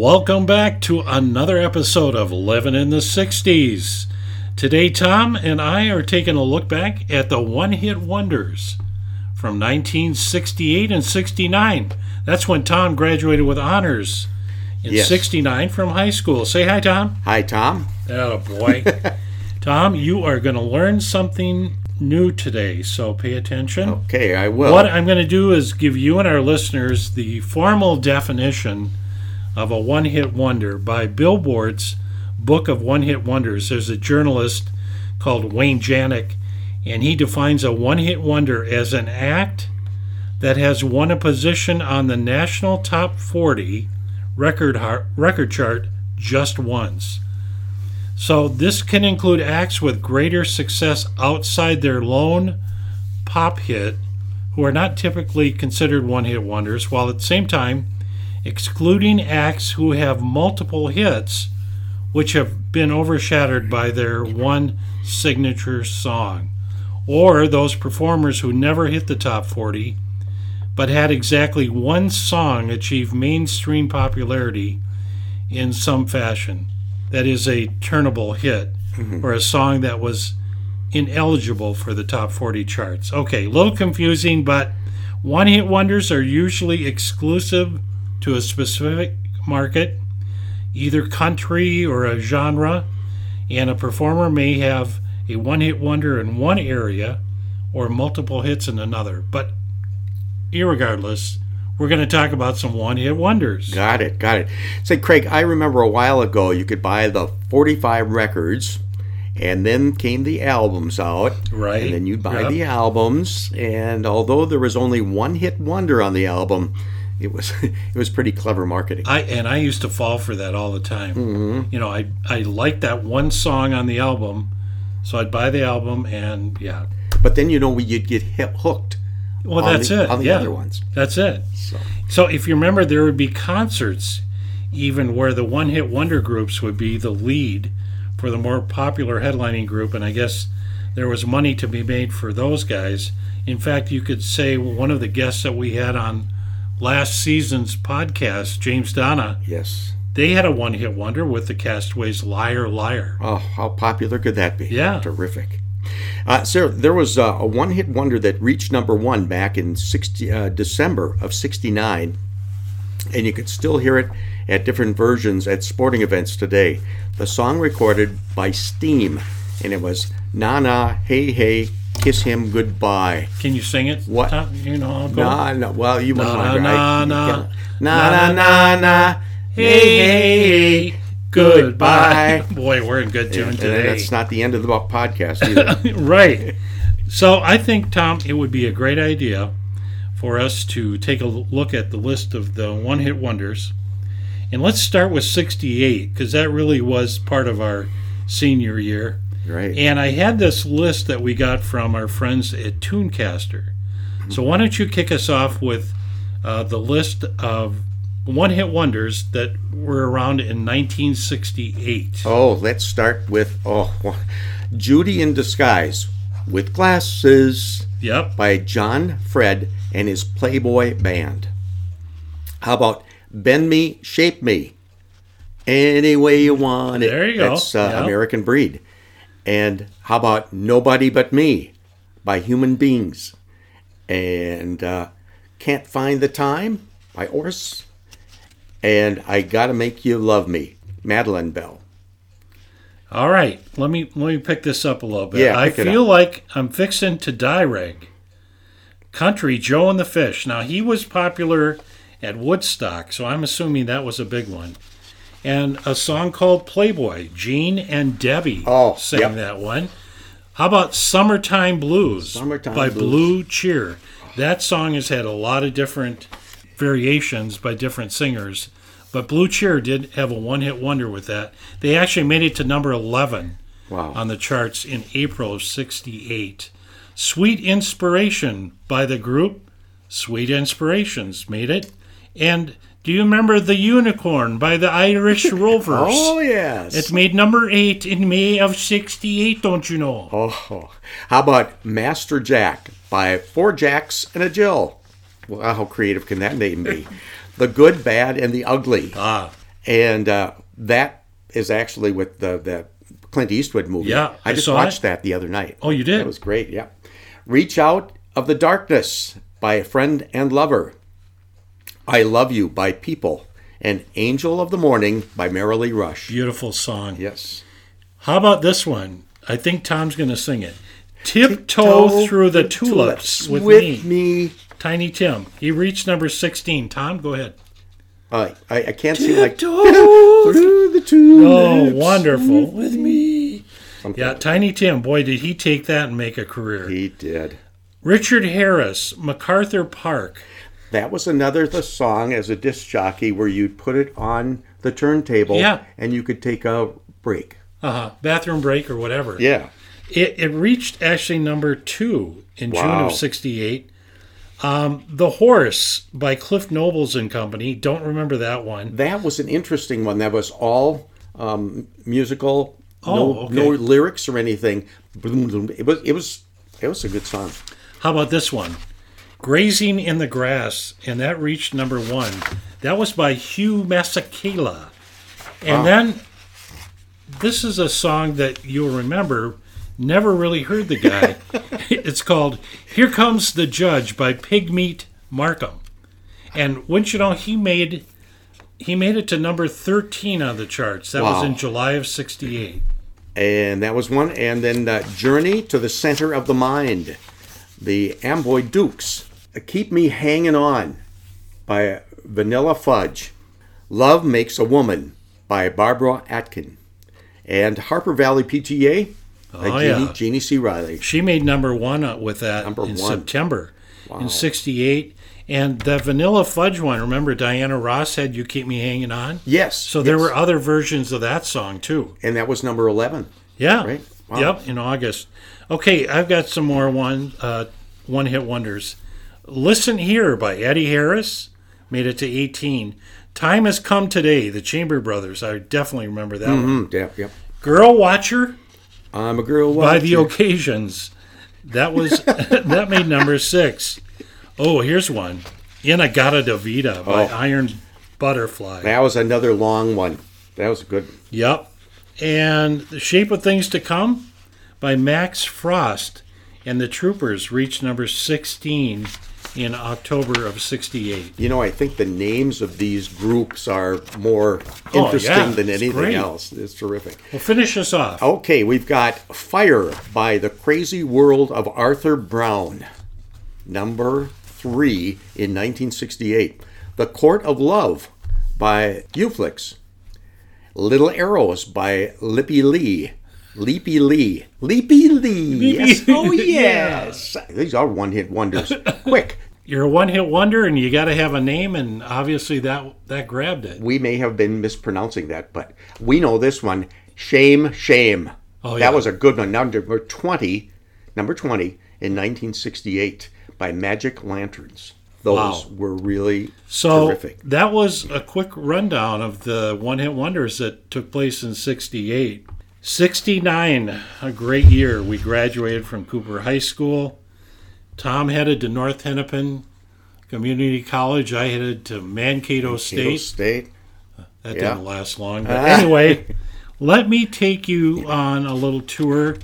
Welcome back to another episode of Living in the 60s. Today, Tom and I are taking a look back at the one hit wonders from 1968 and 69. That's when Tom graduated with honors in Yes. 69 from high school. Say hi, Tom. Hi, Tom. Oh, boy. Tom, you are going to learn something new today, so pay attention. Okay, I will. What I'm going to do is give you and our listeners the formal definition of a one hit wonder by Billboard's Book of One Hit Wonders. There's a journalist called Wayne Jancik, and he defines a one hit wonder as an act that has won a position on the national top 40 record, har- record chart just once. So this can include acts with greater success outside their lone pop hit who are not typically considered one hit wonders, while at the same time excluding acts who have multiple hits which have been overshadowed by their one signature song, or those performers who never hit the top 40 but had exactly one song achieve mainstream popularity in some fashion. That is a turntable hit, mm-hmm. or a song that was ineligible for the top 40 charts. Okay, a little confusing, but one hit wonders are usually exclusive to a specific market, either country or a genre, and a performer may have a one hit wonder in one area or multiple hits in another. But irregardless, we're going to talk about some one hit wonders. Got it, got it. Say, Craig, I remember a while ago you could buy the 45 records, and then came the albums out. Right. And then you'd buy Yep. the albums, and although there was only one hit wonder on the album, it was it was pretty clever marketing. I and I used to fall for that all the time. You know, I I liked that one song on the album, so I'd buy the album and yeah. But then you know you'd get hooked Well, that's the, it. on the yeah, other ones. that's it. So So if you remember, there would be concerts, even where the one-hit wonder groups would be the lead for the more popular headlining group, and I guess there was money to be made for those guys. In fact, you could say one of the guests that we had on last season's podcast, James Donna, yes. they had a one-hit wonder with the Castaways' "Liar, Liar." Oh, how popular could that be? Yeah. Terrific. Uh, Sarah, there was uh, a one hit wonder that reached number one back in 60, uh, December of 69, and you could still hear it at different versions at sporting events today. The song recorded by Steam, and it was Na Na, Hey Hey, Kiss Him Goodbye. Can you sing it? What? Tom? You know, I'll go. Na, na, well, you must Na, want to. na, I- na, you can't- Na na na na, Hey, hey, hey, goodbye. Boy, we're in good tune And today. that's not the end of the podcast either. right. So I think, Tom, it would be a great idea for us to take a look at the list of the one hit wonders. And let's start with 68, because that really was part of our senior year. Right. And I had this list that we got from our friends at Tunecaster. So why don't you kick us off with uh, the list of one hit wonders that were around in 1968? Oh, let's start with oh, Judy in Disguise with Glasses Yep. by John Fred and his Playboy Band. How about Bend Me, Shape Me, Any Way You Want It? There you go. That's uh, Yeah. American Breed. And how about Nobody But Me by Human Beings? And uh, Can't Find the Time by Orse. And I Gotta Make You Love Me, Madeline Bell. All right, let me let me pick this up a little bit. Yeah, I feel like I'm fixing to die Rag. Country Joe and the Fish. Now he was popular at Woodstock, so I'm assuming that was a big one. And a song called Playboy. Gene and Debbie Oh, sang yep. that one. How about Summertime Blues Summertime by Blues. Blue Cheer? That song has had a lot of different variations by different singers, but Blue Cheer did have a one-hit wonder with that. They actually made it to number 11 Wow. on the charts in April of 68. Sweet Inspiration by the group Sweet Inspirations made it. And do you remember The Unicorn by the Irish Rovers? Oh, yes. It made number 8 in May of 68, don't you know? Oh, how about Master Jack by Four Jacks and a Jill? Well, how creative can that name be? the Good, Bad, and the Ugly. Ah, and uh, that is actually with the the Clint Eastwood movie. Yeah, I I just watched it. that the other night. Oh, you did? That was great. Yeah, Reach Out of the Darkness by a Friend and Lover. I Love You by People. And Angel of the Morning by Merrilee Rush. Beautiful song. Yes. How about this one? I think Tom's going to sing it. Tiptoe through the tulips, with, me. me. Tiny Tim. He reached number 16. Tom, go ahead. Uh, I, I can't see like Tiptoe through the tulips. Oh, wonderful. With me. Something Yeah, Tiny Tim. Boy, did he take that and make a career. He did. Richard Harris, MacArthur Park. That was another the song as a disc jockey where you'd put it on the turntable Yeah. and you could take a break. Uh-huh. Bathroom break or whatever. Yeah. It, it reached actually number two in June of 68. Um, the Horse by Cliff Nobles and Company. Don't remember that one. That was an interesting one. That was all um, musical. Oh, no, okay. no lyrics or anything. It was it was it was a good song. How about this one? Grazing in the Grass, and that reached number one. That was by Hugh Masekela. And then this is a song that you'll remember. Never really heard the guy. it's called "Here Comes the Judge" by Pigmeat Markham. And wouldn't you know, he made he made it to number thirteen on the charts. That was in July of '68. And that was one. And then uh, Journey to the Center of the Mind, the Amboy Dukes. Keep Me Hanging On by Vanilla Fudge. Love Makes a Woman by Barbara Acklin. And Harper Valley PTA by Oh, Jeannie, yeah. Jeannie C. Riley. She made number one uh, with that Number in one. September in '68. And the Vanilla Fudge one, remember Diana Ross had "You Keep Me Hanging On." Yes. So there yes. were other versions of that song too. And that was number 11. Yeah. Right. Wow. Yep. In August. Okay, I've got some more one uh, one hit wonders. "Listen Here" by Eddie Harris made it to 18. "Time Has Come Today" the Chamber Brothers. I definitely remember that one. Mm, yep, yep. "Girl Watcher" I'm a girl. watcher. by the O'Kaysions. That was that made number six. Oh, here's one. In-A-Gadda-Da-Vida by Oh. Iron Butterfly. That was another long one. That was a good. Yep. And The Shape of Things to Come by Max Frost. And the Troopers reached number 16 in October of 68. You know, I think the names of these groups are more Oh, interesting yeah, than anything great. else. It's terrific. Well, finish us off. Okay, we've got Fire by The Crazy World of Arthur Brown, number three in 1968. The Court of Love by Unifics. Little Arrows by Lippy Lee. Leapy Lee. Leapy Lee. Yes. Oh, yes. These are one hit wonders. Quick. You're a one hit wonder and you got to have a name, and obviously that, that grabbed it. We may have been mispronouncing that, but we know this one. Shame, shame. Oh, yeah. That was a good one. Number 20, number 20 in 1968 by Magic Lanterns. Those Wow. were really So terrific. that was a quick rundown of the one hit wonders that took place in 68. 69, a great year. We graduated from Cooper High School. Tom headed to North Hennepin Community College. I headed to Mankato Cato State. State. That Yeah. didn't last long. But ah. anyway, let me take you on a little tour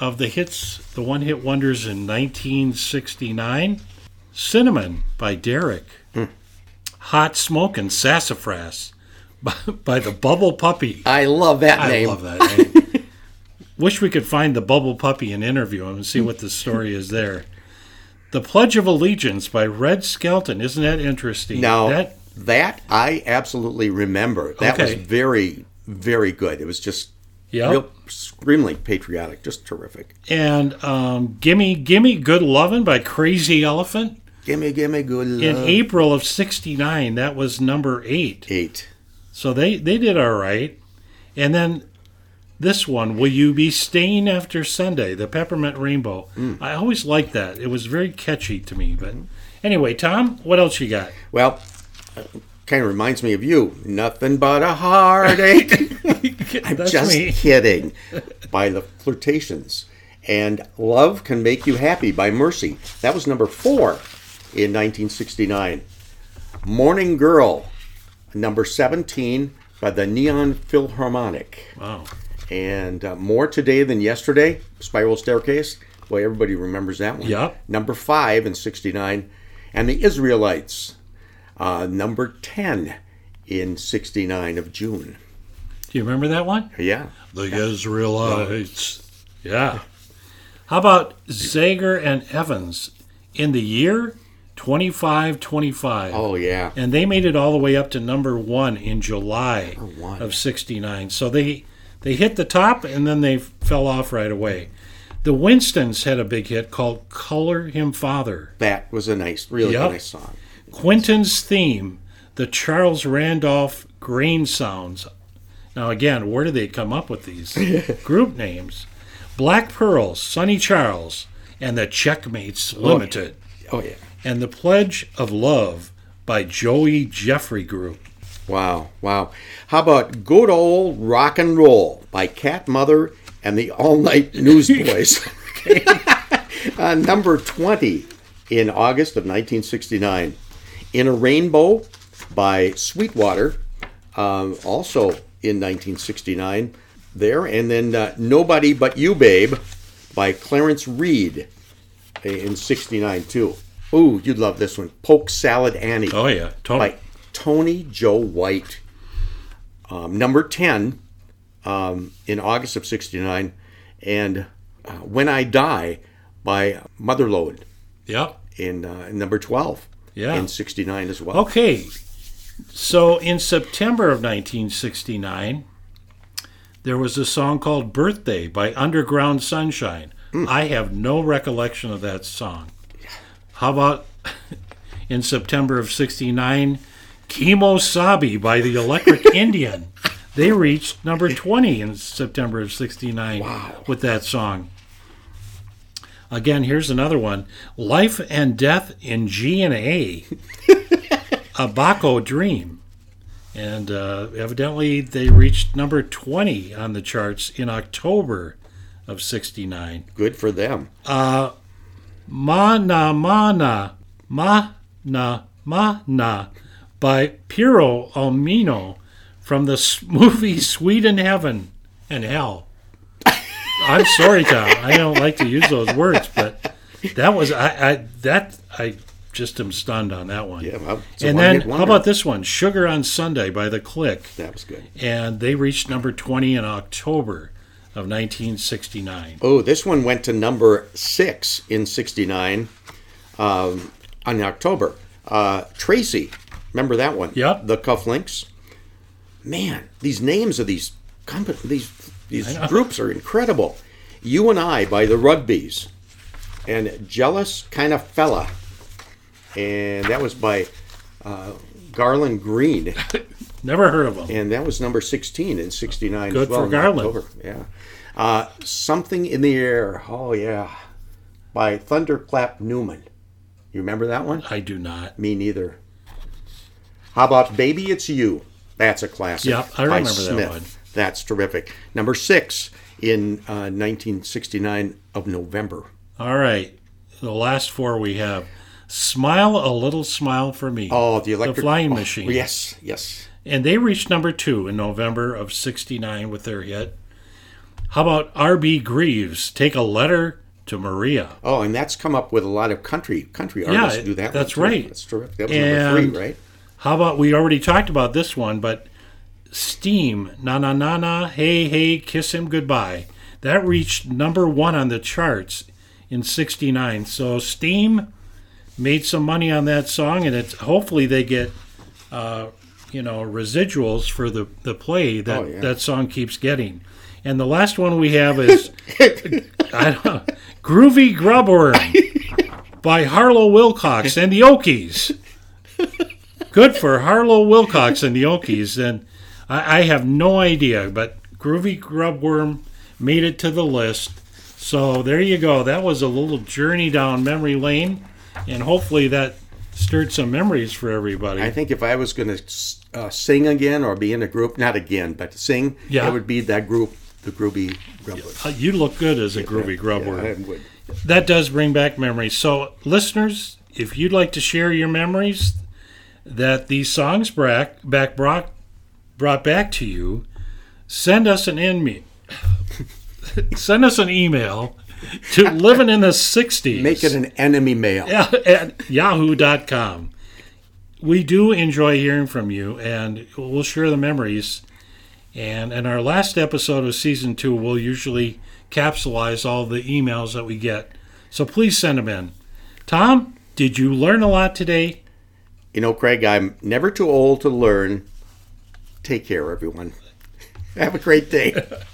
of the hits, the one hit wonders in 1969. Cinnamon by Derek. Hmm. Hot Smoke and Sassafras by, by the Bubble Puppy. I love that name. I name. love that name. Wish we could find the Bubble Puppy and interview him and see what the story is there. The Pledge of Allegiance by Red Skelton. Isn't that interesting? Now, that that I absolutely remember. That Okay. was very, very good. It was just yeah. real extremely patriotic, just terrific. and um, Gimme Gimme Good Lovin' by Crazy Elephant. Gimme, gimme good In. April of 69, that was number eight. Eight. So they, they did all right. And then this one, Will You Be Staying After Sunday, the Peppermint Rainbow. Mm. I always liked that. It was very catchy to me. But anyway, Tom, what else you got? Well, kind of reminds me of you. Nothing but a heartache. I'm just me. kidding. by the Flirtations. And Love Can Make You Happy by Mercy. That was number four in 1969. Morning Girl, number 17 by the Neon Philharmonic. Wow. And uh, More Today Than Yesterday, Spiral Staircase. Boy, everybody remembers that one. Yep. Number five in 69. And the Israelites, uh, number 10 in 69 of June. Do you remember that one? Yeah. The Israelites. Yeah. How about Zager and Evans in the year 2525? Oh, yeah. And they made it all the way up to number one in July one. of 69. So they, they hit the top and then they fell off right away. The Winstons had a big hit called Color Him Father. That was a nice, really Yep. nice song. Quentin's theme, the Charles Randolph Grean Sounds. Now, again, where did they come up with these group names? Black Pearl, Sonny Charles, and the Checkmates oh, Limited, Oh, yeah. And the Pledge of Love by Joey Jeffrey Group. Wow, wow. How about Good Old Rock and Roll by Cat Mother and the All Night Newsboys? uh, number 20 in August of 1969. In a Rainbow by Sweetwater, um, also in 1969 there. And then uh, Nobody But You Babe by Clarence Reid in 69 too. Ooh, you'd love this one. Polk Salad Annie Oh, yeah, Tony. by Tony Joe White. Um, number 10 um, in August of 69. And uh, When I Die by Motherlode Yep. in uh, number 12 Yeah. in 69 as well. Okay. So in September of 1969, there was a song called Birthday by Underground Sunshine. I have no recollection of that song. How about in September of 69, Keem-O-Sabe by the Electric Indian? They reached number 20 in September of 69 with that song. Again, here's another one Life and Death in G and A. Abaco Dream. And uh, evidently, they reached number 20 on the charts in October of 69. Good for them. Mana Mana Mana Mana by Piero Almino from the movie Sweden, Heaven and Hell. I'm sorry, Tom. I don't like to use those words, but that was I, I that I just am stunned on that one. Yeah, well, and then how about this one, Sugar on Sunday by The Click, That was good. and they reached number 20 in October of 1969. Oh, this one went to number six in 69 um, on October. Uh, Tracy, remember that one? Yep. The Cufflinks. Man, these names of these company, these these groups are incredible. You and I by the Rugbies, and Jealous Kind of Fella, and that was by uh, Garland Green, Never heard of them. and that was number 16 in 69 Good as well. for Garland. Yeah. Uh, Something in the Air. Oh, yeah. By Thunderclap Newman. You remember that one? I do not. Me neither. How about Baby It's You? That's a classic. Yep, I remember that one. That's terrific. Number six in uh, 1969 of November. All right. The last four we have Smile a Little Smile for Me. Oh, the electric Flying oh, Machine. Yes, yes. And they reached number two in November of 69 with their hit. How about R.B. Greaves? Take a letter to Maria. Oh, and that's come up with a lot of country country Yeah, artists do that. that's right. That's terrific. That was And- number three, right? How about we already talked about this one, but Steam, na na na na, hey hey, kiss him goodbye. That reached number one on the charts in '69. So Steam made some money on that song, and it's hopefully they get, uh, you know, residuals for the the play oh, that Oh, yeah. that song keeps getting. And the last one we have is I don't, Groovy Grubworm by Harlow Wilcox and the Okies. Good for Harlow Wilcox and the Okies. And I, I have no idea, but Groovy Grubworm made it to the list. So there you go. That was a little journey down memory lane, and hopefully that stirred some memories for everybody. I think if I was going to uh, sing again or be in a group, not again, but sing, Yeah. it would be that group, the Groovy Grubblers. Uh, you look good as a Groovy Grubworm. Yeah, would. that does bring back memories. So, listeners, if you'd like to share your memories that these songs back, back brought brought back to you, send us an email. send us an email to living in the 60s Make it an enemy mail. at yahoo.com. We do enjoy hearing from you, and we'll share the memories. And in our last episode of season two, we'll usually capsulize all the emails that we get. So please send them in. Tom, did you learn a lot today? You know, Craig, I'm never too old to learn. Take care, everyone. Have a great day.